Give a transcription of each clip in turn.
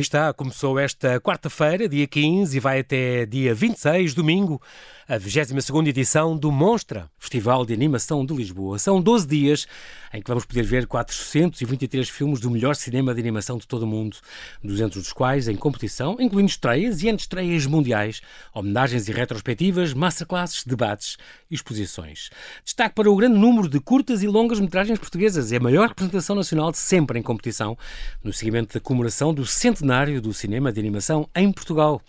Aí está, começou esta quarta-feira, dia 15, e vai até dia 26, domingo, a 22 edição do Monstra, Festival de Animação de Lisboa. São 12 dias em que vamos poder ver 423 filmes do melhor cinema de animação de todo o mundo, 200 dos quais em competição, incluindo estreias e antestreias mundiais, homenagens e retrospectivas, masterclasses, debates e exposições. Destaque para o grande número de curtas e longas metragens portuguesas. É a maior representação nacional de sempre em competição, no seguimento da comemoração do centenário do cinema de animação em Portugal.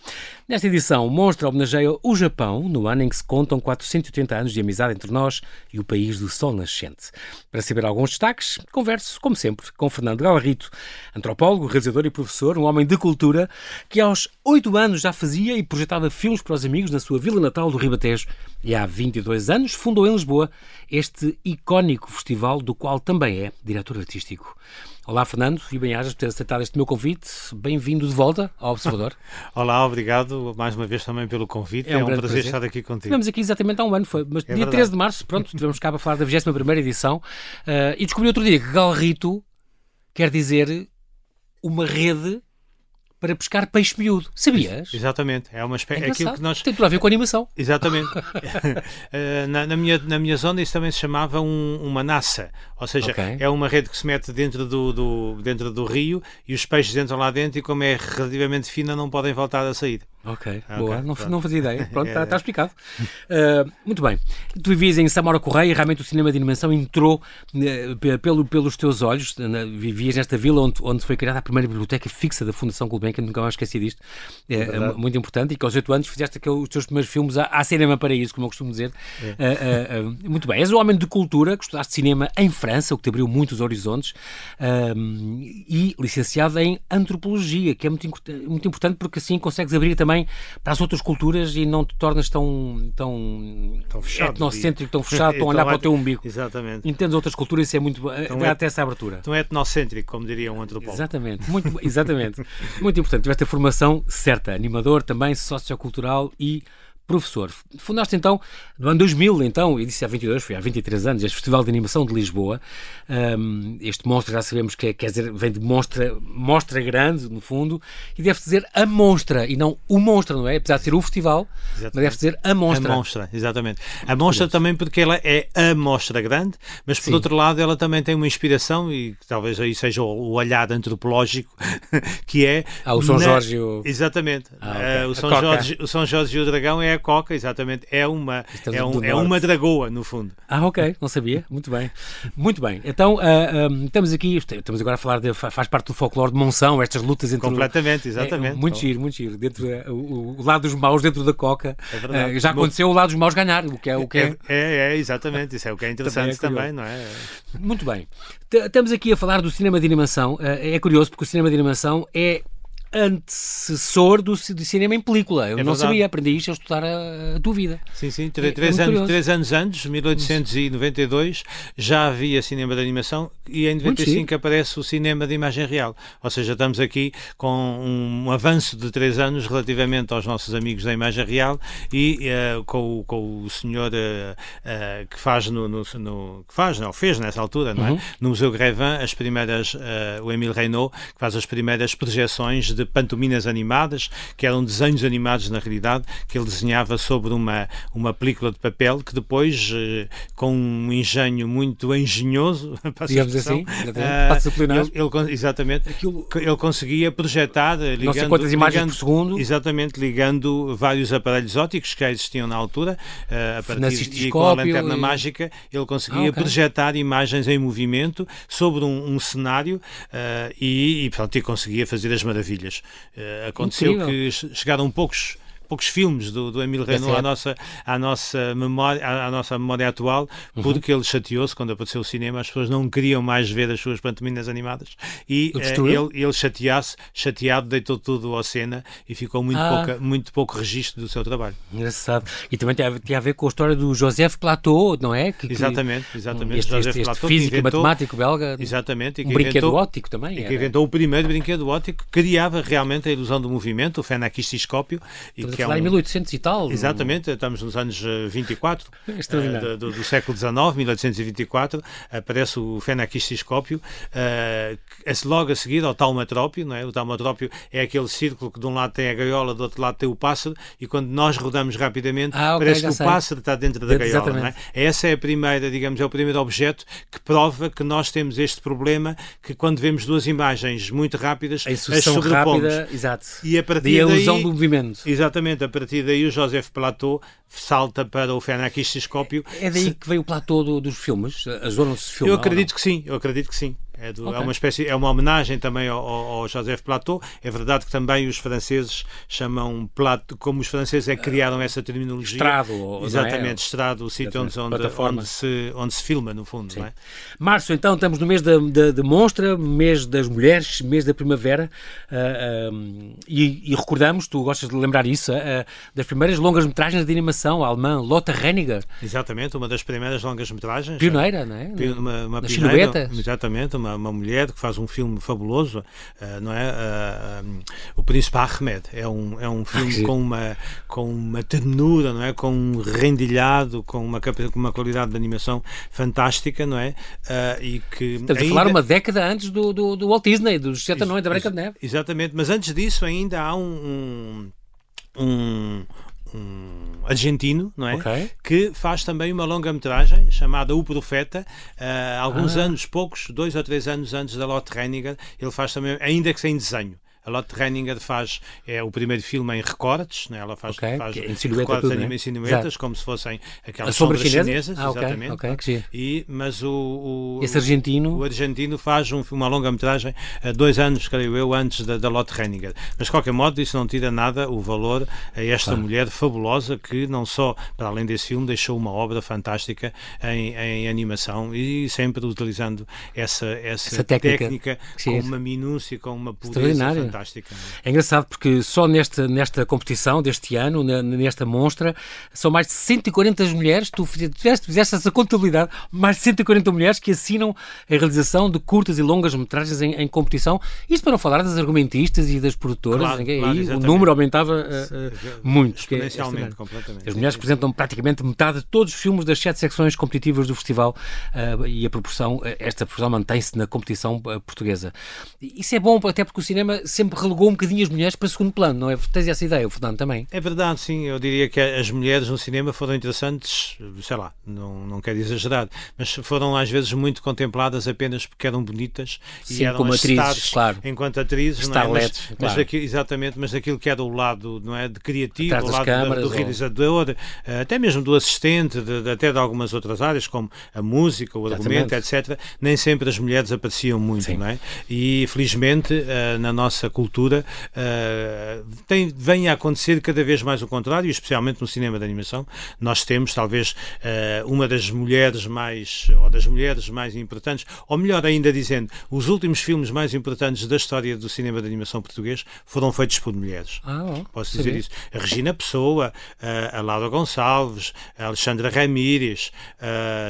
Nesta edição, Monstra homenageia o Japão, no ano em que se contam 480 anos de amizade entre nós e o país do sol nascente. Para saber alguns destaques, converso, como sempre, com Fernando Galarrito, antropólogo, realizador e professor, um homem de cultura, que aos 8 anos já fazia e projetava filmes para os amigos na sua vila natal do Ribatejo e há 22 anos fundou em Lisboa este icónico festival do qual também é diretor artístico. Olá, Fernando, e bem-ajas por ter aceitado este meu convite. Bem-vindo de volta ao Observador. Olá, obrigado mais uma vez também pelo convite. É um, é um prazer, prazer, estar aqui contigo. Tivemos aqui exatamente há um ano, foi, mas é dia verdade. 13 de março, pronto, tivemos cá para falar da 21 edição uh, e descobri outro dia que Galrito quer dizer uma rede para pescar peixe miúdo. Sabias? Exatamente. É uma espécie. É aquilo que nós... Tem tudo a ver com a animação. Exatamente. Eh, na, na, minha, na minha zona isso também se chamava um, uma nassa. Ou seja, okay. é uma rede que se mete dentro do, do, dentro do rio e os peixes entram lá dentro e como é relativamente fina não podem voltar a sair. Ok, okay boa, não, não fazia ideia. Pronto, está, está explicado. Uh, muito bem. Tu vivias em Samora Correia e realmente o cinema de animação entrou uh, pelo, pelos teus olhos. Uh, vivias nesta vila onde, onde foi criada a primeira biblioteca fixa da Fundação Gulbenkian, nunca mais esqueci disto. É, é muito importante. E que aos 8 anos fizeste aquele, os teus primeiros filmes à, à cinema para isso, como eu costumo dizer. É. Uh, muito bem. És um homem de cultura, que estudaste cinema em França, o que te abriu muitos horizontes, e licenciado em antropologia, que é muito, muito importante porque assim consegues abrir também também para as outras culturas e não te tornas tão, tão, tão fechado, etnocêntrico, tão fechado, tão a olhar para o teu umbigo. Exatamente. Entendes outras culturas, isso é muito. Então dá é, até essa abertura. Tão etnocêntrico, como diria um antropólogo. Exatamente, muito, exatamente. muito importante. Tiveste a formação certa, animador também, sociocultural e professor. Fundaste então, no ano 2000, então, e disse há 22, foi há 23 anos, este Festival de Animação de Lisboa. Um, este monstro já sabemos que é, quer dizer, vem de monstra, mostra grande, no fundo, e deve dizer a monstra, e não o monstro, não é? Apesar de ser o festival, exatamente. mas deve dizer a monstra. A monstra, exatamente. A monstra também porque ela é a mostra grande, mas por Sim. outro lado ela também tem uma inspiração, e talvez aí seja o, olhar antropológico, que é... Ah, o São na... Jorge o... Exatamente. Ah, okay. uh, o, São Jorge, o São Jorge e o Dragão é a coca, exatamente, é uma, é, um, é uma dragoa, no fundo. Ah, ok, não sabia. Muito bem. Muito bem. Então, uh, ah, um, estamos aqui, estamos agora a falar, de, faz parte do folclore de Monção, estas lutas entre... Completamente, exatamente. É, muito giro, muito giro. Dentro, uh, o, o, lado dos maus dentro da coca. É verdade. Uh, já aconteceu o lado dos maus ganhar, o que é... O que é... É, é, exatamente. Isso é o que é interessante também, é também não é? Muito bem. Estamos aqui a falar do cinema de animação. é curioso porque o cinema de animação é antecessor do, do cinema em película. Eu é não sabia, aprendi isto a estudar a, a tua vida. Sim, sim, três, é, três é anos, três anos antes, 1892, já havia cinema de animação e em 95 aparece o cinema de imagem real. Ou seja, estamos aqui com um, avanço de três anos relativamente aos nossos amigos da imagem real e uh, com, com, o senhor uh, uh, que faz no, no, no, que faz, não, fez nessa altura, não é? Uhum. No Museu Grevin, as primeiras, o Emile Reynaud, que faz as primeiras projeções de de pantominas animadas, que eram desenhos animados na realidade, que ele desenhava sobre uma, uma película de papel que depois, eh, com um engenho muito engenhoso, digamos assim, uh, ele, ele, exatamente, Aquilo... ele conseguia projetar, ligando, não sei quantas imagens ligando, por segundo, exatamente, ligando vários aparelhos ópticos que já existiam na altura, uh, a partir de com a lanterna e... mágica, ele conseguia ah, okay. projetar imagens em movimento sobre um, um cenário uh, e, e, portanto, ele conseguia fazer as maravilhas. Uh, aconteceu Incrível. que chegaram poucos poucos filmes do, do Emile Renault à nossa, à, nossa memória, à, à nossa memória atual, uhum. porque uhum. ele chateou-se quando apareceu o cinema, as pessoas não queriam mais ver as suas pantominas animadas e uh, ele, ele chateasse, chateado, deitou tudo à cena e ficou muito, ah. pouca, muito pouco registro do seu trabalho. Engraçado. E também tem a, tem a ver com a história do Joseph Plateau, não é? Que, exatamente, exatamente. Este, este, este Plateau, físico inventou, matemático belga. Exatamente. E um brinquedo inventou, óptico também. E que inventou o primeiro brinquedo óptico que criava realmente a ilusão do movimento, o fenaquistiscópio. E que que é um... em 1800 e tal. Exatamente, no... estamos nos anos 24 uh, do, do, século XIX, 1824, aparece o Fenakistiscópio, uh, logo a seguir ao taumatrópio, não é? O taumatrópio é aquele círculo que de um lado tem a gaiola, do outro lado tem o pássaro, e quando nós rodamos rapidamente, ah, okay, parece que sei. o pássaro está dentro da gaiola, não é? Essa é a primeira, digamos, é o primeiro objeto que prova que nós temos este problema, que quando vemos duas imagens muito rápidas, a as sobrepomos. Rápida, exato. E a partir daí, a ilusão daí, do movimento. Exatamente, a partir daí o Joseph Plateau salta para o fenakistiscópio. É daí que veio o Plateau do, dos filmes? As zonas Eu acredito que sim, eu acredito que sim. É, do, é, okay. é, uma espécie, é uma homenagem também ao, ao, Joseph Plateau. É verdade que também os franceses chamam Plateau, como os franceses é que criaram essa terminologia. Estrado. Exatamente, é? estrado, o sítio onde, onde, onde, se, onde se filma, no fundo. Não é? Março, então, estamos no mês da, da, de Monstra, mês das mulheres, mês da primavera. Uh, uh, e, e, recordamos, tu gostas de lembrar isso, uh, das primeiras longas-metragens de animação alemã, Lotta Reniger. Exatamente, uma das primeiras longas-metragens. Pioneira, não é? Uma, uma pioneira, Exatamente, uma uma, mulher que faz um filme fabuloso, uh, não é? Uh, um, o Príncipe Ahmed é um, é um filme com uma, com uma ternura, não é? Com um rendilhado, com uma, com uma qualidade de animação fantástica, não é? e que Estamos ainda... a falar uma década antes do, do, do Walt Disney, dos Sete Anões da Branca de Neve. Exatamente, mas antes disso ainda há um, um, um um argentino, não é? Okay. Que faz também uma longa-metragem chamada O Profeta. Uh, alguns ah. anos, poucos, dois ou três anos antes da Lotte Reiniger, ele faz também, ainda que sem desenho. A Lotte Reininger faz é o primeiro filme em recortes, né? ela faz, okay. faz em silhueta recortes tudo, né? em silhuetas, como se fossem aquelas sombras, sombras chinesas, ah, exatamente. Okay. Okay. E, mas o, o, Esse argentino... o argentino faz um, uma longa-metragem dois anos, creio eu, antes da, da Lotte Reininger. Mas, de qualquer modo, isso não tira nada o valor a esta claro. mulher fabulosa que não só, para além desse filme, deixou uma obra fantástica em, em animação e sempre utilizando essa, essa, essa técnica, técnica com uma minúcia, com uma pureza fantástica. É? é engraçado porque só nesta, nesta competição deste ano, nesta monstra, são mais de 140 mulheres, tu fizeste, fizeste essa contabilidade, mais de 140 mulheres que assinam a realização de curtas e longas metragens em, em competição. Isto para não falar das argumentistas e das produtoras, claro, claro, aí o número aumentava uh, muito. É Exponencialmente, é completamente. As mulheres representam praticamente metade de todos os filmes das sete secções competitivas do festival uh, e a proporção, esta proporção mantém-se na competição portuguesa. Isso é bom até porque o cinema sempre relegou um bocadinho as mulheres para segundo plano, não é? Tens essa ideia, o Fernando, também? É verdade, sim. Eu diria que as mulheres no cinema foram interessantes, sei lá, não, não quero exagerar, mas foram às vezes muito contempladas apenas porque eram bonitas sim, e eram como atrizes, stars, claro. enquanto atrizes, não é? Mas, claro. mas exatamente, mas daquilo que era o lado não é, de criativo, o lado câmaras, do, do realizador, ou... Eh, até mesmo do assistente, de, de, até de algumas outras áreas, como a música, o argumento, etc., nem sempre as mulheres apareciam muito, sim. não é? E felizmente eh, na nossa cultura, uh, tem, vem a acontecer cada vez mais o contrário, especialmente no cinema de animação. Nós temos, talvez, uh, uma das mulheres mais, ou das mulheres mais importantes, ou melhor ainda dizendo, os últimos filmes mais importantes da história do cinema de animação português foram feitos por mulheres. Ah, oh, Posso dizer isso. A Regina Pessoa, uh, a Laura Gonçalves, a Alexandra Ramírez,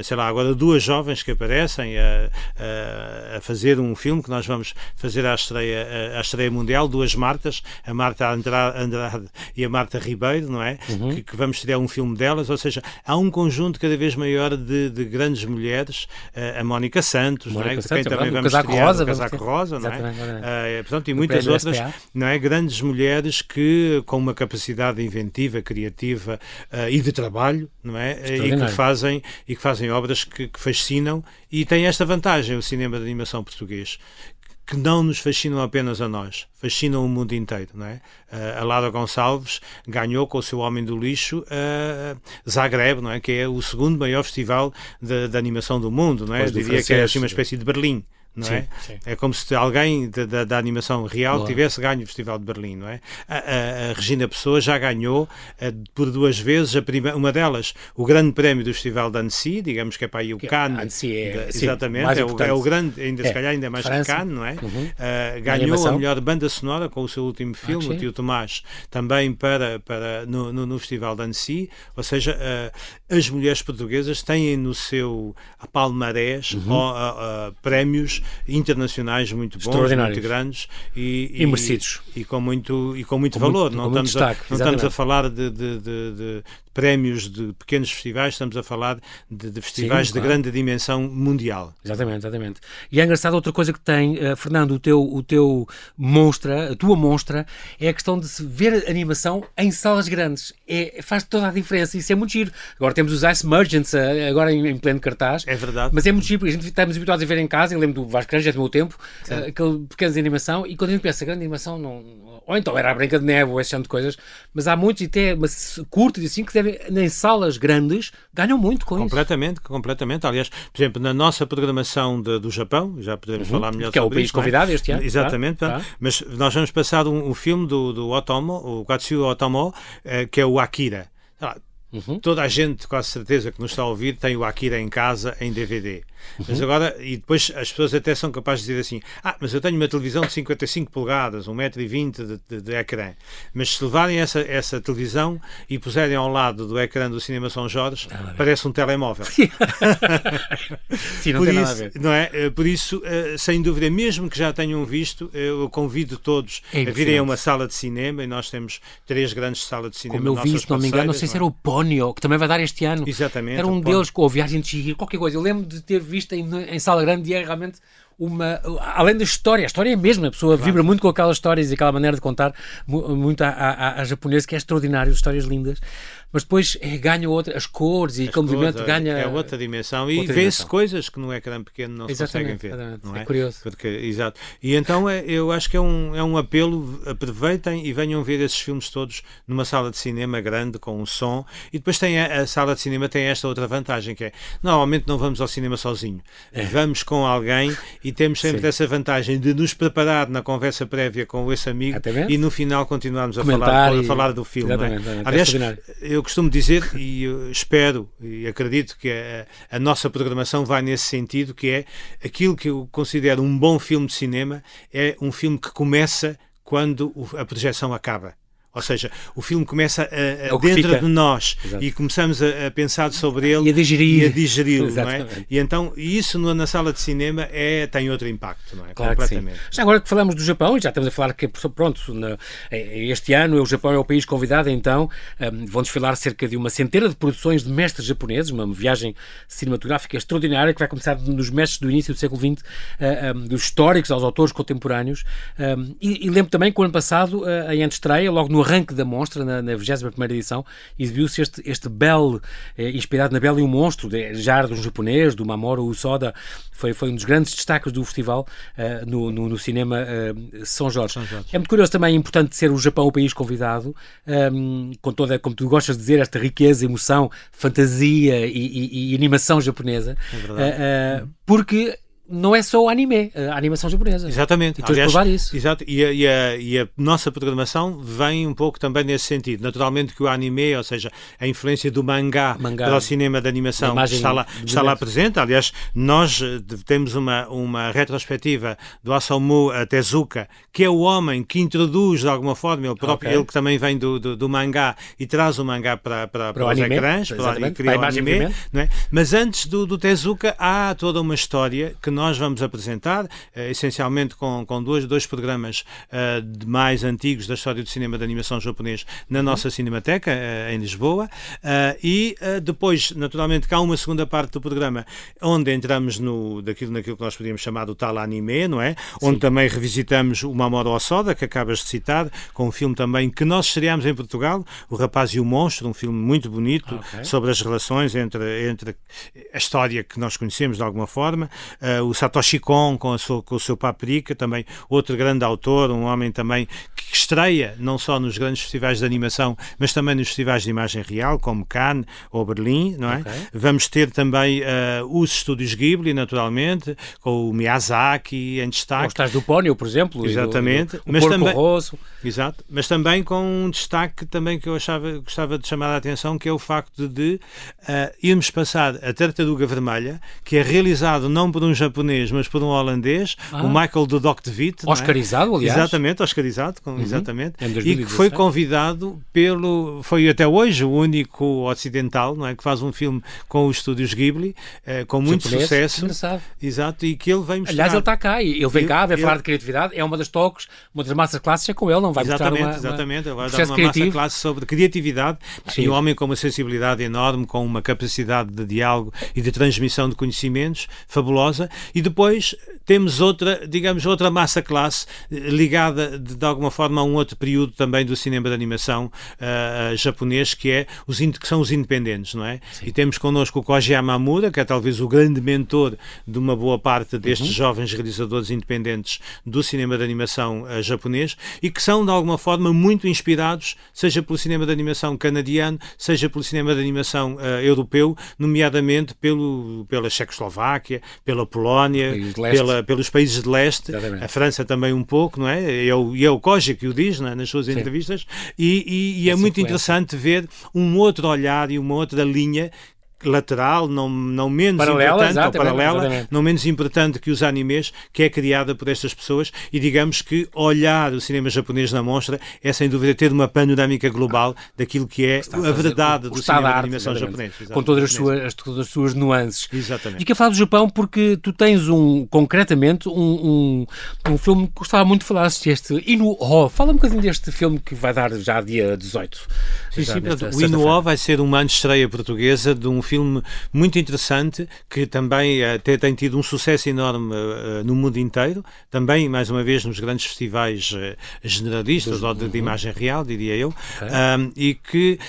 sei lá, agora duas jovens que aparecem a, a fazer um filme que nós vamos fazer à estreia, à estreia mundial, duas Martas, a Marta Andrade e a Marta Ribeiro, não é? Uhum. Que, que, vamos ter um filme delas, ou seja, há um conjunto cada vez maior de, de grandes mulheres, uh, a Mónica Santos, Mónica não é? Santos, quem também vamos casaco rosa, casaco rosa, não é? Uh, portanto, e muitas outras, não é? Grandes mulheres que com uma capacidade inventiva, criativa uh, e de trabalho, não é? E que fazem e que fazem obras que, que fascinam e tem esta vantagem o cinema de animação português que não nos fascinam apenas a nós, fascinam o mundo inteiro. Não é? Uh, a Lara Gonçalves ganhou com o seu Homem do Lixo uh, Zagreb, não é? que é o segundo maior festival de, de animação do mundo. Não é? Diria que é assim, uma espécie de Berlim não sim, é? Sim. É como se alguém da, da, animação real Boa. tivesse ganho o Festival de Berlim, não é? A, a, a Regina Pessoa já ganhou a, eh, por duas vezes, a prima, uma delas, o grande prémio do Festival de Annecy, digamos que é para aí o Cannes. Annecy é, exatamente, é o, é, o, grande, ainda é. se calhar ainda mais França. que Cannes, não é? Uhum. Uh, ganhou a melhor banda sonora com o seu último ah, filme, ah, o Tio Tomás, também para, para, no, no, no Festival de Annecy, ou seja, uh, as mulheres portuguesas têm no seu palmarés uhum. uh, prémios internacionais muito bons, muito grandes e, e, e merecidos. E, com muito, e com muito com valor. Muito, não, estamos, destaque, a, não estamos a falar de, de, de, de prémios de pequenos festivais, estamos a falar de, de festivais Sim, claro. de grande dimensão mundial. Exatamente, exatamente. E é engraçado outra coisa que tem, uh, Fernando, o teu, o teu monstra, a tua monstra, é a questão de se ver animação em salas grandes. É, faz toda a diferença, isso é muito giro. Agora temos os Ice Merchants, uh, agora em, em, pleno cartaz. É verdade. Mas é muito giro, a gente estamos habituados a ver em casa, eu lembro do Vasco Grande, já do meu tempo, uh, aquele pequenas de animação, e quando a gente pensa, grande animação não... Ou então era a Branca de Neve, ou esse tipo de coisas, mas há muitos, e até curtos assim, que devem, em salas grandes, ganham muito com completamente, isso. Completamente, Aliás, por exemplo, na nossa programação de, do Japão, já podemos uhum, falar melhor que sobre é o país isso, é? convidado é? este ano. Exatamente, tá, tá. mas nós vamos passar um, um filme do, do Otomo, o Katsuo Otomo, eh, que é o Akira. Uhum. Toda a gente, com a certeza que nos está a ouvir, tem o Akira em casa em DVD. Uhum. Mas agora, e depois as pessoas até são capazes de dizer assim: Ah, mas eu tenho uma televisão de 55 polegadas, 1,20m de, de, de ecrã. Mas se levarem essa, essa televisão e puserem ao lado do ecrã do Cinema São Jorge, ah, parece um telemóvel. Sim, não Por tem isso, nada a ver. Não é? Eh, por isso, eh, sem dúvida, mesmo que já tenham visto, eu convido todos é a virem a uma sala de cinema e nós temos três grandes salas de cinema. Como eu vi, se não me engano, não sei se era o Ponyo, que também vai dar este ano. Exatamente. Era um deles com a Viagem de Chihiro, qualquer coisa. Eu lembro de ter vista em, em sala grande e é realmente uma. Além da história, a história é a mesma, a pessoa claro. vibra muito com aquelas histórias e aquela maneira de contar, muito a, japonesa, que é extraordinário, histórias lindas mas depois é, ganha outra, as cores e aquele movimento ganha. É outra dimensão e vê-se coisas que no ecrã pequeno não exatamente, se conseguem ver. Não é? é curioso. Porque, exato. E então é, eu acho que é um, é um apelo, aproveitem e venham ver esses filmes todos numa sala de cinema grande, com um som. E depois tem a, a sala de cinema tem esta outra vantagem que é normalmente não vamos ao cinema sozinho. É. Vamos com alguém e temos sempre Sim. essa vantagem de nos preparar na conversa prévia com esse amigo e no final continuarmos a falar, e... a falar do filme. É? Aliás, eu eu costumo dizer, e espero e acredito que a, a, nossa programação vai nesse sentido, que é aquilo que eu considero um bom filme de cinema, é um filme que começa quando a projeção acaba. Ou seja, o filme começa a, a é dentro de nós Exato. e começamos a, a, pensar sobre ele e a digerir. E a digeri-lo, não é? E então, isso na sala de cinema é, tem outro impacto, não é? Claro Completamente. Já agora que falamos do Japão, e já estamos a falar que, pronto, na, é, este ano o Japão é o país convidado, então um, vão desfilar cerca de uma centena de produções de mestres japoneses, uma viagem cinematográfica extraordinária que vai começar nos mestres do início do século XX, uh, um, dos históricos aos autores contemporâneos. Um, e, e, lembro também que o ano passado, uh, em antestreia, logo no arranque da mostra, na, na 21 edição, exibiu-se este, este Bell, eh, inspirado na Bela e o Monstro, de, já de um japonês, do Mamoru Usoda, foi, foi um dos grandes destaques do festival uh, no, no, no, cinema uh, São, Jorge. São, Jorge. É muito curioso também, é importante ser o Japão o país convidado, um, ehm, com toda, como tu gostas de dizer, esta riqueza, emoção, fantasia e, e, e animação japonesa, é verdade. Uh, porque não é só o anime, a animação japonesa. Exatamente. E Aliás, provar isso. Exato. E a, e, a, e a, nossa programação vem um pouco também nesse sentido. Naturalmente que o anime, ou seja, a influência do mangá, mangá para o cinema de animação está lá, está lá presente. Aliás, nós eh, temos uma, uma retrospectiva do Asamu Tezuka, que é o homem que introduz de alguma forma, ele próprio, okay. ele que também vem do, do, do, mangá e traz o mangá para, para, para, para os anime, ecrãs, para, e cria o anime. É? Mas antes do, do Tezuka há toda uma história que nós nós vamos apresentar, eh, essencialmente com, com dois, dois programas uh, de mais antigos da história do cinema de animação japonês na uhum. nossa Cinemateca, uh, em Lisboa, e depois, naturalmente, cá uma segunda parte do programa onde entramos no, daquilo, naquilo que nós podíamos chamar do tal anime, não é? Sim. Onde também revisitamos o Mamoru Osoda, que acabas de citar, com um filme também que nós estreámos em Portugal, O Rapaz e o Monstro, um filme muito bonito okay. sobre as relações entre, entre a história que nós conhecemos de alguma forma, uh, o Satoshi Kon com, sua, com o seu Paprika, também outro grande autor, um homem também que estreia não só nos grandes festivais de animação, mas também nos festivais de imagem real, como Cannes ou Berlim, não é? Okay. Vamos ter também uh, os estúdios Ghibli, naturalmente, com o Miyazaki em destaque. Os tais do Pónio, por exemplo. Exatamente. O, o, o mas também, Rosso. Exato. Mas também com um destaque também que eu achava, gostava de chamar a atenção, que é o facto de uh, irmos passar a Tartaruga Vermelha, que é realizado não por um japonês japonês, mas por um holandês, ah. o Michael Dudok de Witt. É? Oscarizado, é? aliás. Exatamente, Oscarizado, com, uhum. exatamente. E que foi convidado pelo. Foi até hoje o único ocidental não é, que faz um filme com os estúdios Ghibli, eh, com muito Japonês, sucesso. Engraçado. Exato, e que ele vem mostrar. Aliás, ele está cá, ele vem cá, vem ele... falar de criatividade, é uma das toques, uma das massas classes é com ele, não vai exatamente, uma, Exatamente, ele vai dar uma criativo. massa classe sobre criatividade Sim. e um homem com uma sensibilidade enorme, com uma capacidade de diálogo e de transmissão de conhecimentos fabulosa. E depois temos outra, digamos, outra massa classe eh, ligada de, de alguma forma a um outro período também do cinema de animação uh, japonês, que é os que são os independentes, não é? Sim. E temos connosco o Koji Yamamura, que é talvez o grande mentor de uma boa parte destes uhum. jovens realizadores independentes do cinema de animação uh, japonês e que são de alguma forma muito inspirados, seja pelo cinema de animação canadiano, seja pelo cinema de animação uh, europeu, nomeadamente pelo, pela Checoslováquia, pela Polónia, pela, pelos países de leste, Exatamente. a França também um pouco, não é? E é o, e é o Koji que o diz é? nas suas Sim. entrevistas, e, e, e é muito interessante ver um outro olhar e uma outra linha lateral, não, não menos paralela, importante, ou paralela, exatamente. não menos importante que os animes, que é criada por estas pessoas, e digamos que olhar o cinema japonês na mostra é sem dúvida ter uma panorâmica global daquilo que é a, a verdade o, o do cinema de animação japonês. Com todas as, suas, todas as suas nuances. Exatamente. E que falar do Japão porque tu tens um, concretamente, um, um, um filme que gostava muito de falar, este Inu Ho. Fala um bocadinho deste filme que vai dar já dia 18. Sim, sim, o Inu Ho vai ser uma estreia portuguesa de um filme muito interessante que também até tem tido um sucesso enorme uh, no mundo inteiro, também, mais uma vez, nos grandes festivais generalistas ou de, de, imagem real, diria eu, okay. um, e que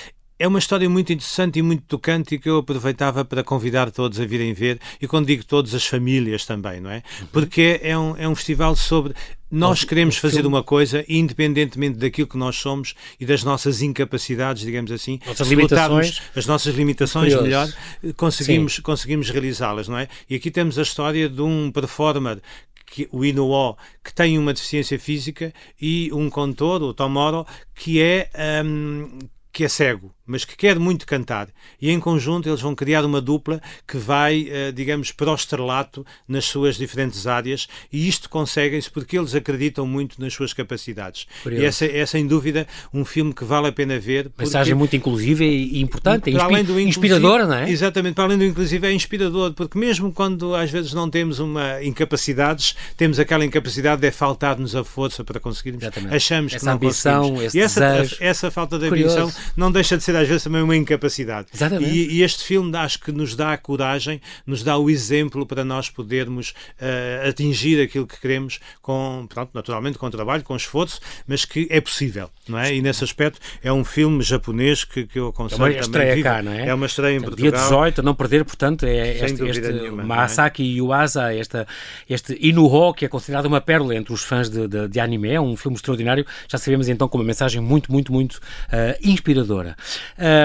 é uma história muito interessante e muito tocante e que eu aproveitava para convidar todos a virem ver, e quando digo todos, as famílias também, não é? Uhum. Porque é um, é um festival sobre nós queremos fazer uma coisa independentemente daquilo que nós somos e das nossas incapacidades, digamos assim, nossas limitações, as nossas limitações melhor, conseguimos, conseguimos realizá-las, não é? E aqui temos a história de um performer que, o Inuo, que tem uma deficiência física, e um contor, o Tomoro, que é, um, que é cego mas que quer muito cantar. E em conjunto eles vão criar uma dupla que vai, eh, digamos, para o estrelato nas suas diferentes áreas e isto conseguem-se porque eles acreditam muito nas suas capacidades. Curioso. E essa é, sem dúvida, um filme que vale a pena ver. Porque, Mensagem muito inclusiva e importante, para além do inspiradora, não é? Exatamente, para além do inclusive é inspirador, porque mesmo quando às vezes não temos uma incapacidades, temos aquela incapacidade de faltar-nos a força para conseguirmos. Exatamente. Achamos essa que não ambição, conseguimos. e essa, essa falta de Curioso. ambição não deixa de ser às vezes também uma incapacidade. Exatamente. E, e, este filme acho que nos dá a coragem, nos dá o exemplo para nós podermos uh, atingir aquilo que queremos com, pronto, naturalmente com trabalho, com esforço, mas que é possível, não é? E nesse aspecto é um filme japonês que, que eu aconselho é uma estreia cá, não é? É uma estreia em Portugal. Dia 18, a não perder, portanto, é este, este nenhuma, Masaki é? Yuasa, esta, este Inuho, que é considerado uma pérola entre os fãs de, de, de anime, é um filme extraordinário, já sabemos então com uma mensagem muito, muito, muito uh, inspiradora.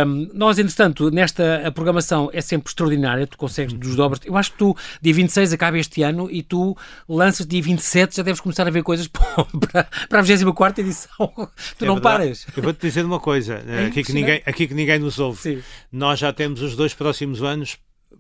Um, nós, entretanto, nesta programação é sempre extraordinária, tu consegues dos dobras. Eu acho que tu, dia 26 acaba este ano e tu lanças dia 27, já deves começar a ver coisas para, para a 24 edição. Tu é não verdade. paras. Eu vou-te dizer uma coisa, é aqui, que ninguém, aqui que ninguém nos ouve. Sim. Nós já temos os dois próximos anos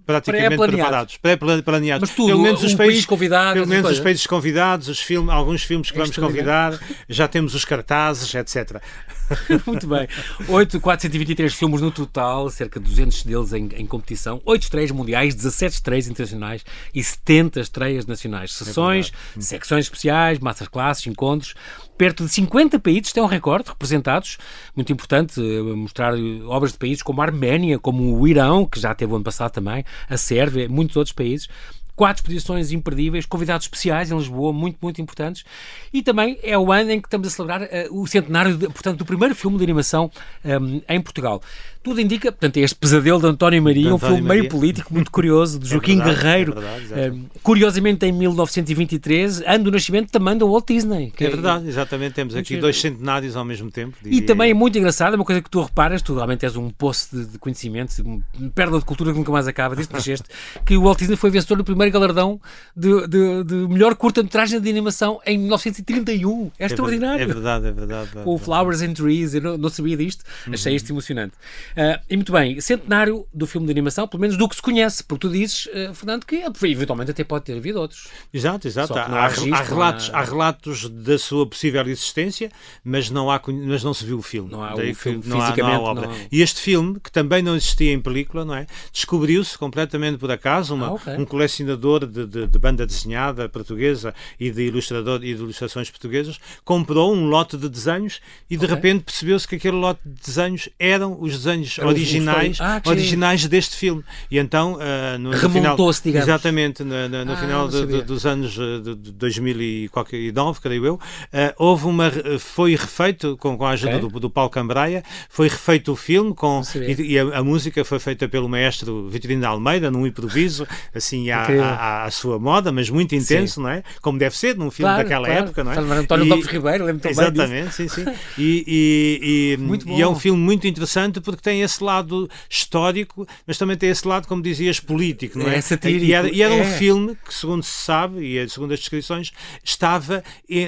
praticamente pré preparados, pré-planeados. Mas tudo, pelo menos os países convidados, pelo menos os países convidados, os filmes, alguns filmes que vamos convidar, já temos os cartazes, etc. Muito bem. 8, 423 filmes no total, cerca de 200 deles em, em competição, 8 estreias mundiais, 17 estreias internacionais e 70 estreias nacionais. É Sessões, é secções especiais, masterclasses, encontros. Perto de 50 países têm um recorde representados. Muito importante eh, mostrar obras de países como a Arménia, como o Irão, que já teve o ano passado também, a Sérvia, muitos outros países quatro exposições imperdíveis, convidados especiais em Lisboa, muito, muito importantes. E também é o ano em que estamos a celebrar uh, o centenário, de, portanto, do primeiro filme de animação um, em Portugal. Tudo indica, portanto, é este pesadelo de António Maria, um filme Maria. meio político, muito curioso, de é Joaquim verdade, Guerreiro. É verdade, um, curiosamente, em 1923, ano do nascimento também da Walt Disney. é verdade, exatamente. Temos aqui dois centenários ao mesmo tempo. E também é muito engraçado, é uma coisa que tu reparas, tu realmente és um poço de, de conhecimento, uma perda de cultura que nunca mais acaba, desde que que o Walt Disney foi vencedor do primeiro galardão de, de, de melhor curta-metragem de animação em 1931. É, é extraordinário. É verdade, é verdade. É Com Flowers and Trees, eu não, não sabia disto, uhum. achei isto emocionante. Uh, e muito bem, centenário do filme de animação, pelo menos do que se conhece, porque tu dizes, uh, Fernando, que eventualmente até pode ter havido outros. Exato, exato. Há, há, registro, há, relatos, há... há... relatos da sua possível existência, mas não, há, mas não se viu o filme. Não há o filme, não há, não obra. Não... E este filme, que também não existia em película, não é? Descobriu-se completamente por acaso, uma, ah, okay. um colecionador de, de, de, banda desenhada portuguesa e de ilustrador e de ilustrações portuguesas, comprou um lote de desenhos e de okay. repente percebeu-se que aquele lote de desenhos eram os desenhos Era originais, ah, originais deste filme. E então, uh, no, final, digamos. Exatamente, no, no, no ah, final de, de, dos anos de, de 2009, creio eu, uh, houve uma, foi refeito, com, com a ajuda okay. do, do Paulo Cambraia, foi refeito o filme com, e, e a, a, música foi feita pelo maestro Vitorino de Almeida, num improviso, assim, à, à, à, sua moda, mas muito intenso, sim. não é? Como deve ser num filme claro, daquela claro. época, não é? António e, Lopes Ribeiro, lembro Exatamente, sim, sim. E, e, e, e, é um filme muito interessante porque tem esse lado histórico, mas também tem esse lado, como dizias, político, não é? é satírico. E era, e era é. um filme que, segundo se sabe, e segundo as descrições, estava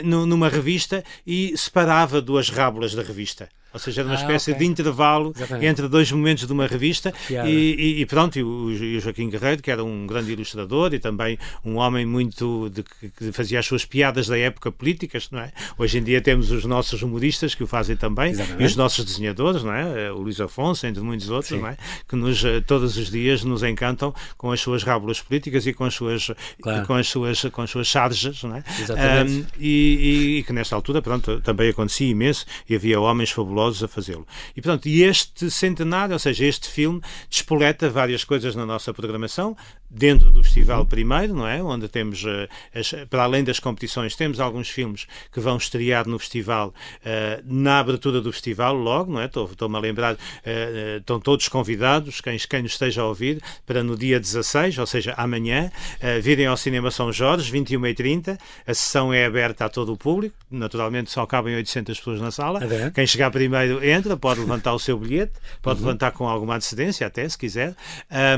numa revista e separava duas rábulas da revista. Ou seja, era uma ah, espécie okay. de intervalo Exatamente. entre dois momentos de uma revista e, e, e, pronto, e o, e o, Joaquim Guerreiro, que era um grande ilustrador e também um homem muito de, que fazia as suas piadas da época políticas, não é? Hoje em dia temos os nossos humoristas que o fazem também Exatamente. e os nossos desenhadores, não é? Eh, o Luís Afonso, entre muitos outros, Sim. não é? Que nos, eh, todos os dias nos encantam com as suas rábulas políticas e com as suas, claro. com as suas, com as suas charges, não é? Exatamente. Um, e, e que nesta altura, pronto, também acontecia imenso e havia homens fabulosos fabulosos a fazê-lo. E, portanto, este centenário, ou seja, este filme, despoleta várias coisas na nossa programação, dentro do festival primeiro, não é? Onde temos, uh, as, para além das competições, temos alguns filmes que vão estrear no festival, uh, na abertura do festival, logo, não é? Estou-me a lembrar, uh, estão todos convidados, quem, quem nos esteja a ouvir, para no dia 16, ou seja, amanhã, virem ao Cinema São Jorge, 21h30, a sessão é aberta a todo o público, naturalmente só cabem 800 pessoas na sala, quem chegar primeiro entra, pode levantar o seu bilhete, pode uhum. levantar com alguma antecedência até, se quiser,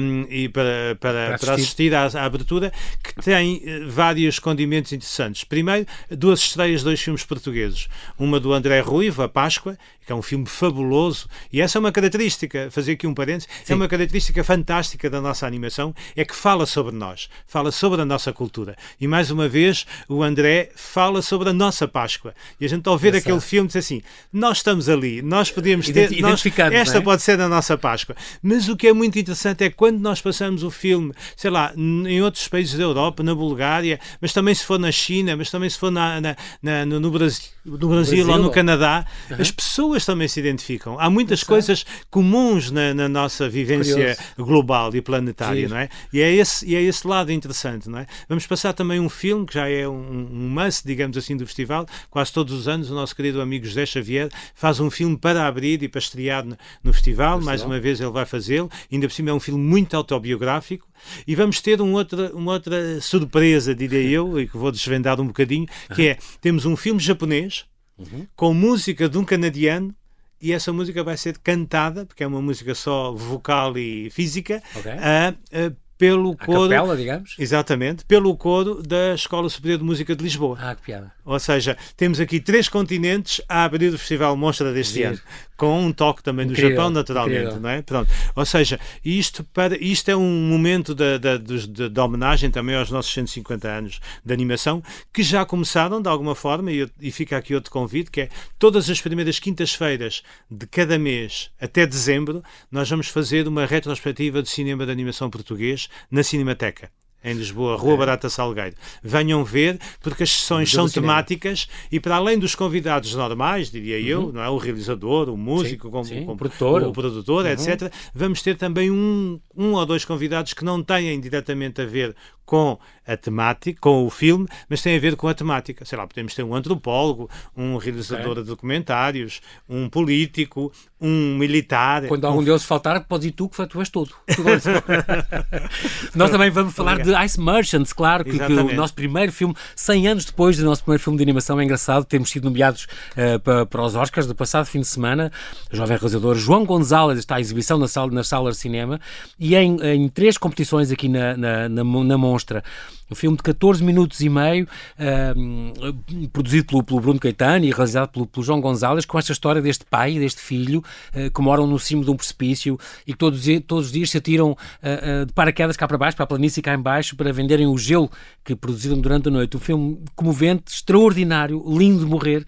um, e para, para para assistir à, à abertura, que tem uh, vários condimentos interessantes. Primeiro, duas estreias, dois filmes portugueses. Uma do André Ruivo, A Páscoa, que é um filme fabuloso, e essa é uma característica, fazer aqui um parênteses, é uma característica fantástica da nossa animação, é que fala sobre nós, fala sobre a nossa cultura. E mais uma vez, o André fala sobre a nossa Páscoa. E a gente ao ver aquele filme diz assim, nós estamos ali, nós podemos ter, nós, esta é? pode ser a nossa Páscoa. Mas o que é muito interessante é quando nós passamos o filme, sei lá, em outros países da Europa, na Bulgária, mas também se for na China, mas também se for na, na, na no, Brasil, no Brasil, Brasil ou no Canadá, uhum. as pessoas também se identificam. Há muitas coisas comuns na, na nossa vivência Curioso. global e planetária, Giro. não é? E é, esse, e é esse lado interessante, não é? Vamos passar também um filme que já é um, um must, digamos assim, do festival. Quase todos os anos o nosso querido amigo José Xavier faz um filme para abrir e para estrear no, no festival. Mais uma vez ele vai fazê-lo. Ainda por cima é um filme muito autobiográfico. E vamos ter um outra, uma outra surpresa, diria eu, e que vou desvendar um bocadinho, que é, temos um filme japonês uhum. com música de um canadiano e essa música vai ser cantada, porque é uma música só vocal e física, okay. uh, pelo a coro. Capela, digamos? Exatamente, pelo coro da Escola Superior de Música de Lisboa. Ah, que piada. Ou seja, temos aqui três continentes a abrir o Festival Mostra deste ano, com um toque também do Japão, naturalmente, incrível. não é? Pronto. Ou seja, isto, para, isto é um momento da, da, de, de, homenagem também aos nossos 150 anos de animação, que já começaram de alguma forma, e, e fica aqui outro convite, que é todas as primeiras quintas-feiras de cada mês até dezembro, nós vamos fazer uma retrospectiva de cinema de animação português na Cinemateca em Lisboa, Rua Barata Salgueiro. Venham ver, porque as sessões são temáticas e para além dos convidados normais, diria uhum. eu, não é? o realizador, o músico, sim, com, sim. Com, produtor, o produtor, uhum. etc., vamos ter também um, um ou dois convidados que não têm diretamente a ver com a temática, com o filme, mas tem a ver com a temática. Sei lá, podemos ter um antropólogo, um realizador okay. de documentários, um político, um militar. Quando algum deles faltar, podes ir tu, que tu és tudo. Nós também vamos falar Obrigado. de Ice Merchants, claro, que, que, o nosso primeiro filme, 100 anos depois do nosso primeiro filme de animação, é engraçado, temos sido nomeados uh, para, para, os Oscars do passado fim de semana. O jovem realizador João Gonzalez está à exibição na sala, nas salas de cinema e e em, em três competições aqui na, na, na, na Monstra. Um filme de 14 minutos e meio, uh, produzido pelo, pelo, Bruno Caetano e realizado pelo, pelo, João Gonzalez, com esta história deste pai e deste filho uh, que moram no cimo de um precipício e que todos, todos os dias se atiram uh, de paraquedas cá para baixo, para a planície cá em baixo, para venderem o gelo que produziram durante a noite. Um filme comovente, extraordinário, lindo de morrer.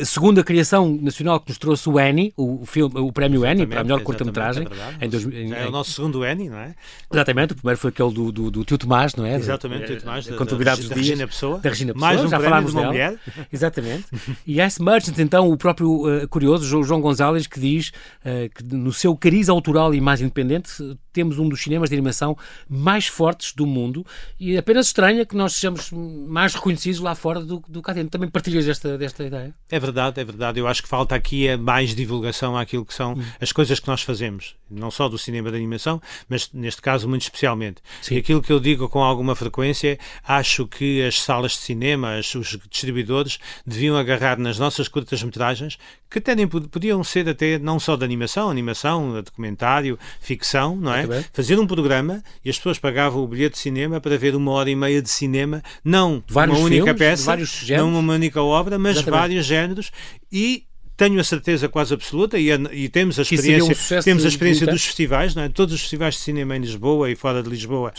a segunda criação nacional que nos trouxe o Annie, o, filme, o prémio Annie, para a melhor curta-metragem. É, é, o nosso segundo Annie, não é? Exatamente, o primeiro foi aquele do, do do Tio Tomás, não é? Exatamente, Tio Tomás, da, contabilidade da, dos dias. Regina Pessoa. Da Regina Pessoa, Mais um já falámos dela. mulher. Exatamente. E Ice Merchant, então, o próprio uh, curioso, João Gonzalez, que diz uh, que no seu cariz autoral e mais independente, temos um dos cinemas de animação mais fortes do mundo e apenas estranha que nós sejamos mais reconhecidos lá fora do, do cá dentro. Também partilhas desta, desta ideia? É verdade, é verdade. Eu acho que falta aqui é mais divulgação àquilo que são hum. as coisas que nós fazemos, não só do cinema de animação, mas neste caso muito especialmente. Sim. E aquilo que eu digo com alguma frequência, acho que as salas de cinema, os distribuidores, deviam agarrar nas nossas curtas-metragens, que até podiam ser até não só de animação, animação, documentário, ficção, não é? Fazer um programa e as pessoas pagavam o bilhete de cinema para ver uma hora e meia de cinema, não vários uma única filmes, peça, não uma única obra, mas Exatamente. vários géneros e tenho a certeza quase absoluta e, e temos a experiência, um temos a experiência dos festivais, não é? todos os festivais de cinema em Lisboa e fora de Lisboa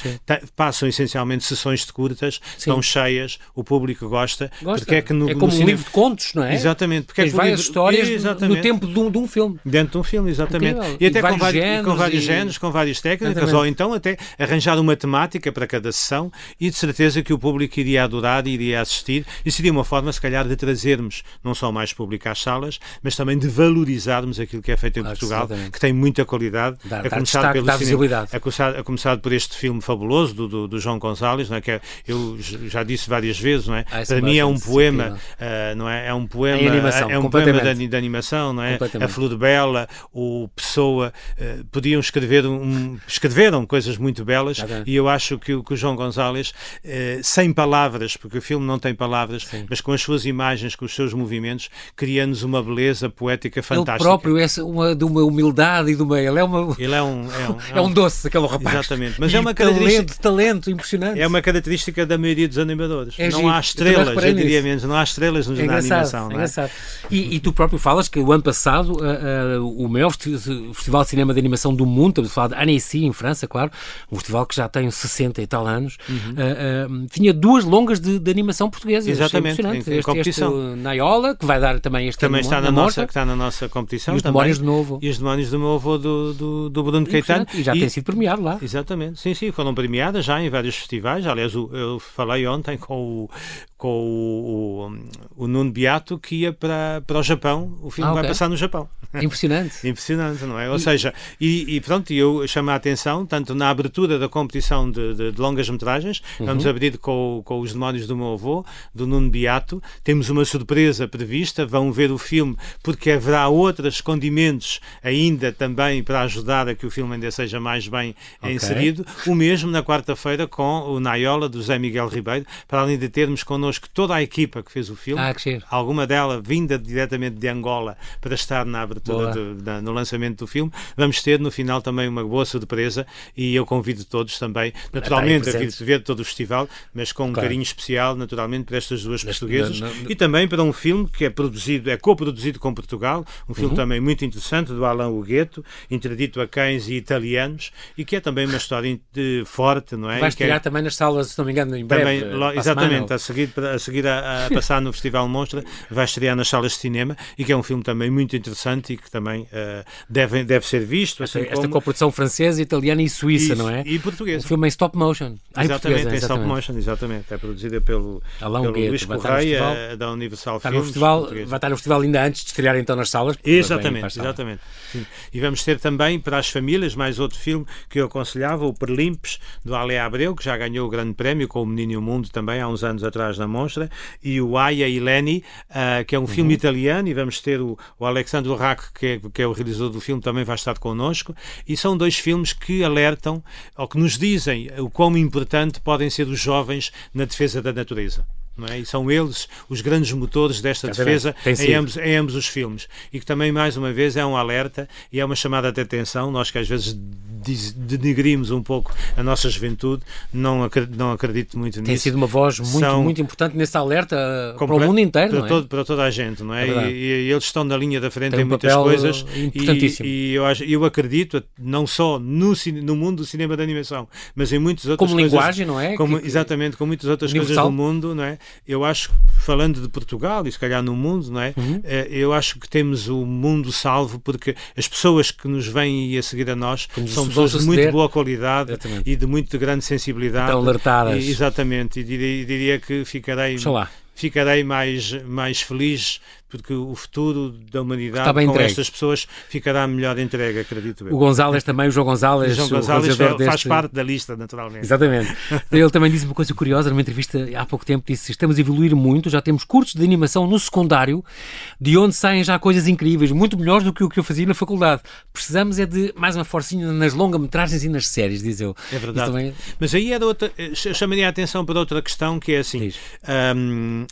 passam essencialmente sessões de curtas, Sim. estão cheias, o público gosta. gosta. Porque é, que no, é como no um cinema... livro de contos, não é? Exatamente. Porque Tens é várias livro... histórias exatamente. no tempo de um, de um, filme. Dentro de um filme, exatamente. Incrível. E até com vários, géneros, com vários e... géneros, com várias técnicas, exatamente. ou então até arranjar uma temática para cada sessão e de certeza que o público iria adorar e iria assistir. E seria uma forma, se calhar, de trazermos não só mais público às salas, mas também de valorizar valorizarmos aquilo que é feito em Portugal, que tem muita qualidade. Dá, a, começar pelo cinema, a, começar, a começar por este filme fabuloso do, do, do João Gonzalez, não é? que é, eu já disse várias vezes, não é? Ah, Para mim é um poema, uh, não é? É um poema, animação, é um poema de, de, animação, não é? A Flor de Bela, o Pessoa, uh, podiam escrever um, escreveram coisas muito belas e eu acho que, que o João Gonzalez, uh, sem palavras, porque o filme não tem palavras, Sim. mas com as suas imagens, com os seus movimentos, cria-nos uma beleza poética fantástica. Ele próprio é uma, de uma humildade e de uma. Ele é, uma, ele é, um, é, um, é, um, é doce, aquele rapaz. Exatamente. Mas e é uma característica. Talento, talento impressionante. É uma característica da maioria dos animadores. É não giro. há estrelas, eu, eu diria menos, não há estrelas é na animação. É engraçado. É? E, e, tu próprio falas que o ano passado uh, uh, o maior festival de cinema de animação do mundo, estamos a falar de Annecy, em França, claro, um festival que já tem 60 e tal anos, uhum. uh, tinha duas longas de, de animação portuguesa. Exatamente, em, em este, competição. Este Naiola, que vai dar também este Também está na, nossa, que está na nossa competição e os também, demónios do meu avô. E os demónios do meu avô do, do, do Bruno Caetano. E já e, tem sido premiado lá. Exatamente, sim, sim, foram premiadas já em vários festivais. Aliás, eu falei ontem com o, com o, o, o Nuno Beato que ia para, para o Japão. O filme ah, okay. vai passar no Japão. Impressionante. Impressionante, não é? Ou e... seja, e, e pronto, eu chamo a atenção, tanto na abertura da competição de, de, de longas metragens, uhum. vamos abrir com, com os demónios do meu avô, do Nuno Beato. Temos uma surpresa prevista, vão ver o filme, porque haverá outros condimentos ainda também para ajudar a que o filme ainda seja mais bem okay. inserido. O mesmo na quarta-feira com o Naiola, do José Miguel Ribeiro, para além de termos connosco toda a equipa que fez o filme, ah, alguma dela vinda diretamente de Angola para estar na abertura, de, de, no lançamento do filme. Vamos ter no final também uma boa surpresa e eu convido todos também, naturalmente, a vir ver todo o festival, mas com um claro. carinho especial, naturalmente, para estas duas portuguesas não, não, e também para um filme que é produzido, é co-produzido com Portugal, um filme uhum. também muito interessante do Alain Hugueto, interdito a cães e italianos e que é também uma história de, forte, não é? Vai estrear é... também nas salas, se não me engano, em breve. Também, exatamente, a seguir a seguir a, a passar no Festival Monstra, vai estrear nas salas de cinema e que é um filme também muito interessante e que também uh, deve, deve ser visto. Assim esta, como... coprodução francesa, italiana e suíça, não é? E portuguesa. Um filme em stop motion. Ah, exatamente, em, em stop motion, exatamente. É produzida pelo, pelo Luís Correia, eh, da Universal festival, vai estar no festival ainda antes de estrear então nas salas. Exatamente, exatamente. Sim. E vamos ter também para as famílias mais outro filme que eu aconselhava, o Perlimpes, do Ale Abreu, que já ganhou o grande prémio com o Menino e o Mundo também há uns anos atrás na Monstra, e o Aya e Leni, uh, que é um uhum. filme italiano, e vamos ter o, o Alexandre Rack, que é, que é o realizador do filme, também vai estar connosco, e são dois filmes que alertam, ou que nos dizem o quão importante podem ser os jovens na defesa da natureza. É? E são eles os grandes motores desta defesa em ambos, em ambos os filmes. E que também, mais uma vez, é um alerta e é uma chamada de atenção. Nós que às vezes denigrimos um pouco a nossa juventude, não acredito, não acredito muito nisso. Tem sido uma voz muito, São, muito importante nesse alerta para o mundo inteiro, para, é? todo, para toda a gente, não é? é e, e, eles estão na linha da frente Tem em muitas coisas. Importantíssimo. E, e eu, eu acredito, não só no, no mundo do cinema de animação, mas em muitas outras como coisas. Como linguagem, não é? Como, que, exatamente, com muitas outras universal. coisas do mundo, não é? Eu acho, falando de Portugal e se calhar no mundo, não é? Uhum. Eh, eu acho que temos o mundo salvo porque as pessoas que nos vêm a seguir a nós Como são pessoas de muito boa qualidade exatamente. e de muito grande sensibilidade. Estão alertadas. E, exatamente, e diria, diria que ficarei, ficarei mais, mais feliz porque o futuro da humanidade com entregue. estas pessoas ficará melhor entregue, acredito eu. O Gonzalez também, o João Gonzalez, o João Gonzalez faz deste... parte da lista, naturalmente. Exatamente. Ele também disse uma coisa curiosa numa entrevista há pouco tempo, disse estamos a evoluir muito, já temos cursos de animação no secundário, de onde saem já coisas incríveis, muito melhores do que o que eu fazia na faculdade. Precisamos é de mais uma forcinha nas longa-metragens e nas séries, diz eu. É verdade. Também... Mas aí era outra, eh, chamaria a atenção para outra questão que é assim, um,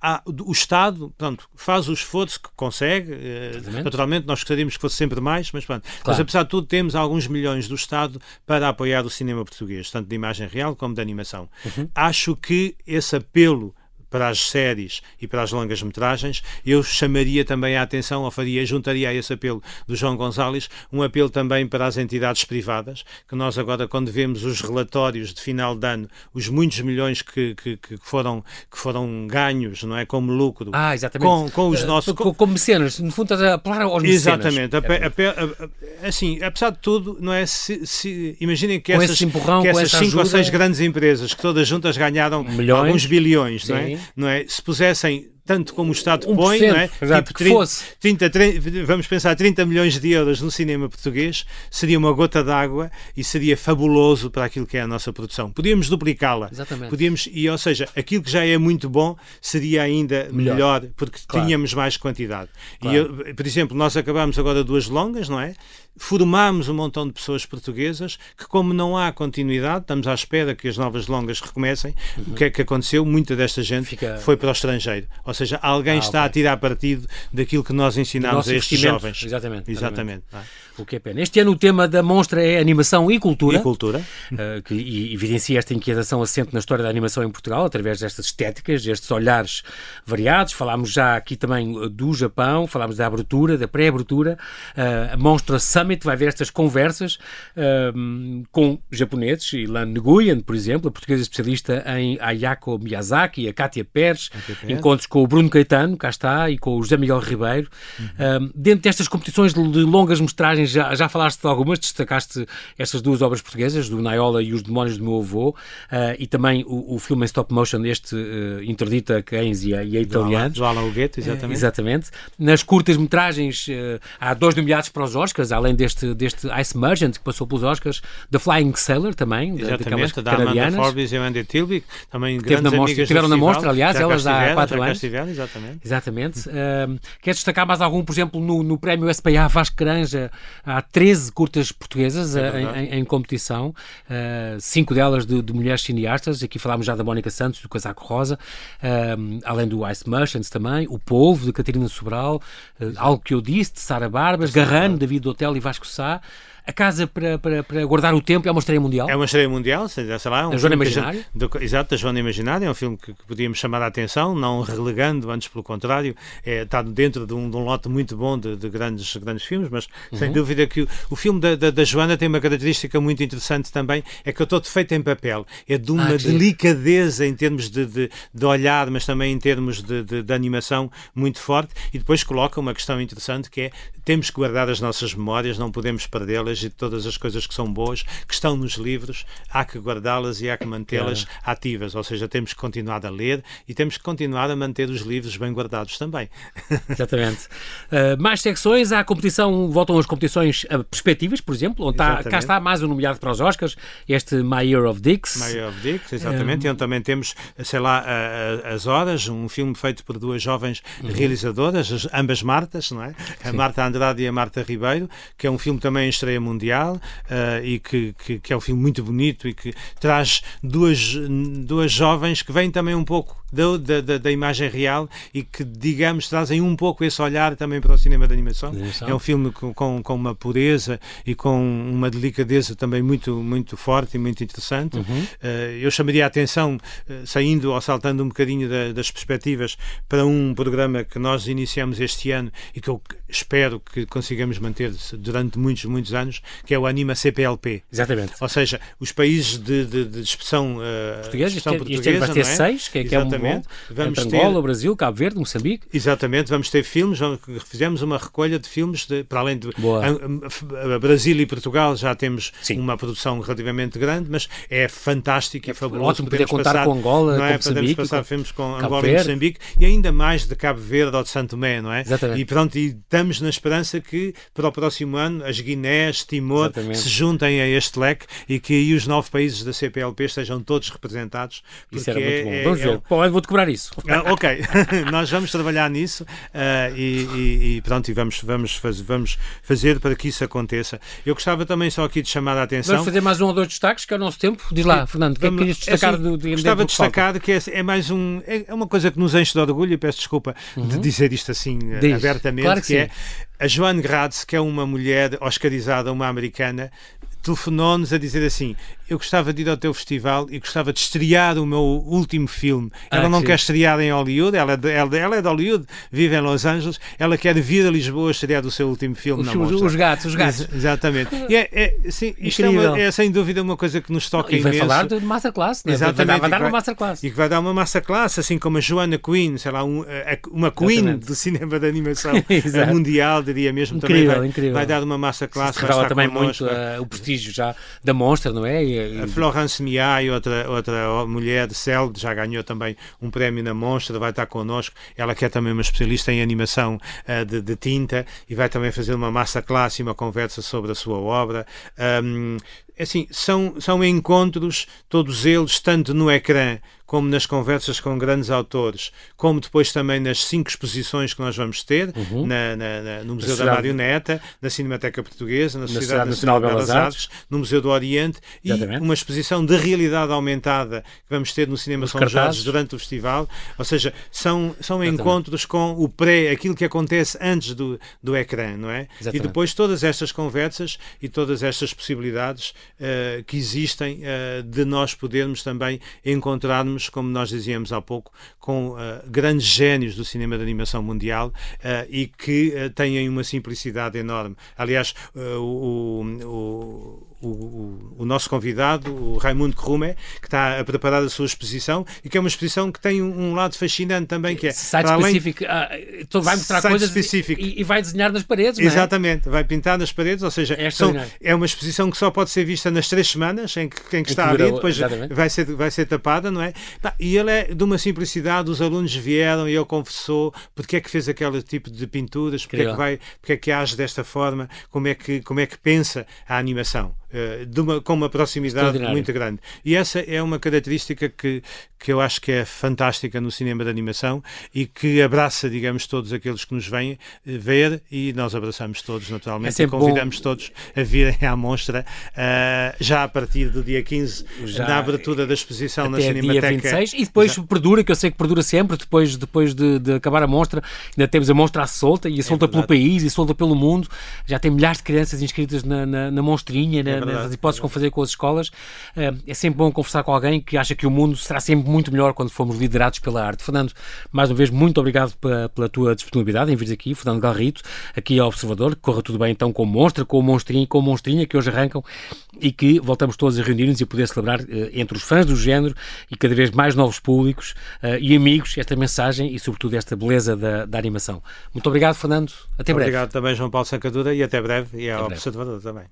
há, o Estado pronto, faz o esforço que consegue. Eh, Exatamente. Naturalmente, nós gostaríamos que fosse sempre mais, mas, pronto. Claro. mas apesar de tudo, temos alguns milhões do Estado para apoiar o cinema português, tanto de imagem real como de animação. Uhum. Acho que esse apelo para as séries e para as longas metragens, eu chamaria também a atenção, ou faria, juntaria a esse apelo do João Gonzalez, um apelo também para as entidades privadas, que nós agora, quando vemos os relatórios de final de ano, os muitos milhões que, que, que foram, que foram ganhos, não é, como lucro, ah, com, com os eh, nossos... Com, como mecenas, no fundo estás a apelar aos mecenas. Exatamente, a, assim, apesar de tudo, não é, se, se imaginem que com essas, empurrão, que essas cinco ajuda... ou seis grandes empresas, que todas juntas ganharam milhões, alguns bilhões, Sim. não é? Não é? Se pusessem tanto como o Estado põe, não é? Exato, tipo, 30, fosse. 30, 30, vamos pensar 30 milhões de euros no cinema português, seria uma gota d'água e seria fabuloso para aquilo que é a nossa produção. Podíamos duplicá-la. Exatamente. Podíamos, e, ou seja, aquilo que já é muito bom seria ainda melhor, melhor porque claro. tínhamos mais quantidade. Claro. E eu, por exemplo, nós acabamos agora duas longas, não é? Formámos um montão de pessoas portuguesas que, como não há continuidade, estamos à espera que as novas longas recomecem. Uhum. O que é que aconteceu? Muita desta gente Fica... foi para o estrangeiro. Ou seja, alguém ah, está okay. a tirar partido daquilo que nós ensinamos a estes jovens. Exatamente. Exatamente. Ah. O que é pena. Este ano o tema da monstra é animação e cultura. E cultura. Uh, que e evidencia esta inquietação assente na história da animação em Portugal, através destas estéticas, destes olhares variados. Falámos já aqui também do Japão, falámos da abertura, da pré-abertura. Uh, a Monstra Summit vai ver estas conversas uh, com japoneses, Ilan Nguyen, por exemplo, a portuguesa especialista em Ayako Miyazaki, a Kátia Pérez, encontros com o Bruno Caetano, cá está, e com o José Miguel Ribeiro. Uhum. dentro destas competições de, longas metragens já, já falaste de algumas, destacaste estas duas obras portuguesas, do Naiola e Os Demónios do Meu Avô, uh, e também o, o filme em stop motion, este uh, Interdita Cães e a, e a Italianos. Do Alan Huguete, exatamente. Exatamente. Nas curtas-metragens, há dois nomeados para os Oscars, além deste, deste Ice Merchant, que passou pelos Oscars, The Flying Sailor também, exatamente, da Amanda Forbes e a Andy Tilby, também grandes na mostra, Estiveram na mostra, aliás, elas há quatro anos. Exatamente. Exatamente. Uh, queres destacar mais algum, por exemplo, no, no prémio SPA Vasco Granja, há 13 curtas portuguesas é em, em, em, competição, uh, cinco delas de, de, mulheres cineastas. Aqui falámos já da Mónica Santos, do Casaco Rosa, uh, além do Ice Merchants também, O Povo, de Catarina Sobral, uh, Algo que eu disse, de Sara Barbas, Garrano, David Hotel e Vasco Sá. A Casa para, para, para Guardar o Tempo é uma estreia mundial? É uma estreia mundial, sei lá. Um da Joana Imaginária? Exato, da Joana Imaginária. É um filme que, que, podíamos chamar a atenção, não relegando, antes pelo contrário. É, está dentro de um, de um lote muito bom de, de grandes, grandes filmes, mas uhum. sem dúvida que o, o filme da, da, da, Joana tem uma característica muito interessante também, é que é todo feito em papel. É de uma ah, delicadeza em termos de, de, de, olhar, mas também em termos de, de, de animação muito forte. E depois coloca uma questão interessante que é temos que guardar as nossas memórias, não podemos perdê-las e todas as coisas que são boas, que estão nos livros, há que guardá-las e há que mantê-las é. ativas. Ou seja, temos que continuar a ler e temos que continuar a manter os livros bem guardados também. Exatamente. Uh, mais secções, há competição, voltam as competições uh, perspectivas, por exemplo, onde está, cá está mais um nomeado para os Oscars, este My Year of Dicks. My Year of Dicks, exatamente, um... e onde também temos, sei lá, As Horas, um filme feito por duas jovens uhum. realizadoras, ambas Martas, não é? A Sim. Marta Andrade e a Marta Ribeiro, que é um filme também em estreia mundial uh, e que, que, que, é um filme muito bonito e que traz duas, duas jovens que vêm também um pouco da, da, da, imagem real e que, digamos, trazem um pouco esse olhar também para o cinema de animação. animação. É um filme com, com, com, uma pureza e com uma delicadeza também muito, muito forte e muito interessante. Uhum. Uh, eu chamaria a atenção, uh, saindo ou saltando um bocadinho da, das perspectivas, para um programa que nós iniciamos este ano e que eu espero que consigamos manter durante muitos, muitos anos, que é o Anima CPLP. Exatamente. Ou seja, os países de, de, de expressão, uh, portuguesa, expressão este, portuguesa. Este vai ter é? seis, que é, que é um Exatamente. Vamos Angola, ter... Brasil, Cabo Verde, Moçambique. Exatamente, vamos ter filmes, fizemos uma recolha de filmes, de, para além de a, a Brasil e Portugal já temos Sim. uma produção relativamente grande, mas é fantástico é e fabuloso. Ótimo poder contar passar, com Angola, não é? com Podemos passar com filmes com Cabo Angola Verde. e Moçambique e ainda mais de Cabo Verde ou de Santo Tomé, não é? Exatamente. E pronto, e estamos na esperança que para o próximo ano as Guinés, Timor Exatamente. se juntem a este leque e que aí os nove países da CPLP estejam todos representados. Isso era muito bom. É, Vamos é, ver. É, vou-te cobrar isso. Ah, ok, nós vamos trabalhar nisso uh, e, e, e, pronto, e vamos, vamos, faz, vamos fazer para que isso aconteça. Eu gostava também só aqui de chamar a atenção. Vamos fazer mais um ou dois destaques, que é o nosso tempo. Diz lá, Fernando, o que é que querias destacar? É assim, do, do, gostava de destacar que é, é, mais um. É uma coisa que nos enche de orgulho, e peço desculpa uhum. de dizer isto assim Diz. abertamente, claro que, que é a Joan Gradz, que é uma mulher oscarizada, uma americana, telefonou-nos a dizer assim: Eu gostava de ir ao teu festival e gostava de estrear o meu último filme. Ela ah, não sim. quer estrear em Hollywood, ela é, de, ela, ela, é de Hollywood, vive em Los Angeles, ela quer vir a Lisboa estrear o seu último filme. Os, os, os gatos, os gatos. Ex exatamente. E é, é, sim, isto é, uma, é, sem dúvida uma coisa que nos toca e vai imenso. falar de masterclass, né? Exatamente. Vai, vai dar uma masterclass. E que vai dar uma masterclass, assim como a Joanna Queen, sei lá, um, uma Queen exatamente. do cinema de animação mundial, diria mesmo. Incrível, também vai, incrível. vai dar uma masterclass. Se revela também muito uh, o prestígio já da monstra, não é? E, a Florence Miai, outra, outra mulher de Cel, já ganhou também um prémio na monstra, vai estar connosco. Ela que é também uma especialista em animação uh, de, de, tinta e vai também fazer uma massa e uma conversa sobre a sua obra. Um, assim, são, são encontros, todos eles, tanto no ecrã como nas conversas com grandes autores, como depois também nas cinco exposições que nós vamos ter uhum. na, na, na, no Museu da Marioneta, na Cinemateca Portuguesa, na, na Sociedade Nacional de Belas Artes, no Museu do Oriente Exatamente. e uma exposição de realidade aumentada que vamos ter no Cinema Os São. Jorge durante o festival. Ou seja, são, são encontros com o pré, aquilo que acontece antes do, do ecrã, não é? Exatamente. E depois todas estas conversas e todas estas possibilidades uh, que existem uh, de nós podermos também encontrarmos como nós dizíamos há pouco, com uh, grandes génios do cinema de animação mundial e que uh, têm uma simplicidade enorme. Aliás, o, o o, o, nosso convidado, o Raimundo Krume, que está a preparar a sua exposição e que é uma exposição que tem um, um lado fascinante também, que é... Site específico, além, então vai mostrar coisas. E, e, vai desenhar nas paredes, não é? Exatamente, vai pintar nas paredes, ou seja, é, são, é uma exposição que só pode ser vista nas três semanas em que, em que está ali, depois vai ser, vai ser tapada, não é? E ele é de uma simplicidade, os alunos vieram e ele confessou porque é que fez aquele tipo de pinturas, porque é que, vai, porque é que age desta forma, como é que, como é que pensa a animação. Eh, uma, com uma proximidade muito grande. E essa é uma característica que, que eu acho que é fantástica no cinema de animação e que abraça, digamos, todos aqueles que nos vêm eh, ver e nós abraçamos todos, naturalmente, é e convidamos bom. todos a virem à mostra uh, já a partir do dia 15, já, na abertura da exposição na Cinemateca. Dia 26, e depois já. perdura, que eu sei que perdura sempre, depois, depois de, de acabar a mostra, ainda temos a mostra à solta e a é solta é pelo país e solta pelo mundo. Já tem milhares de crianças inscritas na, na, na monstrinha, na, é nas hipóteses que vão fazer com as escolas. Eh, é sempre bom conversar com alguém que acha que o mundo será sempre muito melhor quando formos liderados pela arte. Fernando, mais uma vez, muito obrigado pela, pela tua disponibilidade em vir aqui. Fernando Galrito, aqui ao Observador. Que corra tudo bem então com o Monstra, com o Monstrinho e com o Monstrinha que hoje arrancam e que voltamos todos a reunir-nos e poder celebrar eh, entre os fãs do género e cada vez mais novos públicos uh, e amigos esta mensagem e, sobretudo, esta beleza da, da animação. Muito obrigado, Fernando. Até breve. Obrigado também, João Paulo Sacadura, e até breve. E ao Observador também.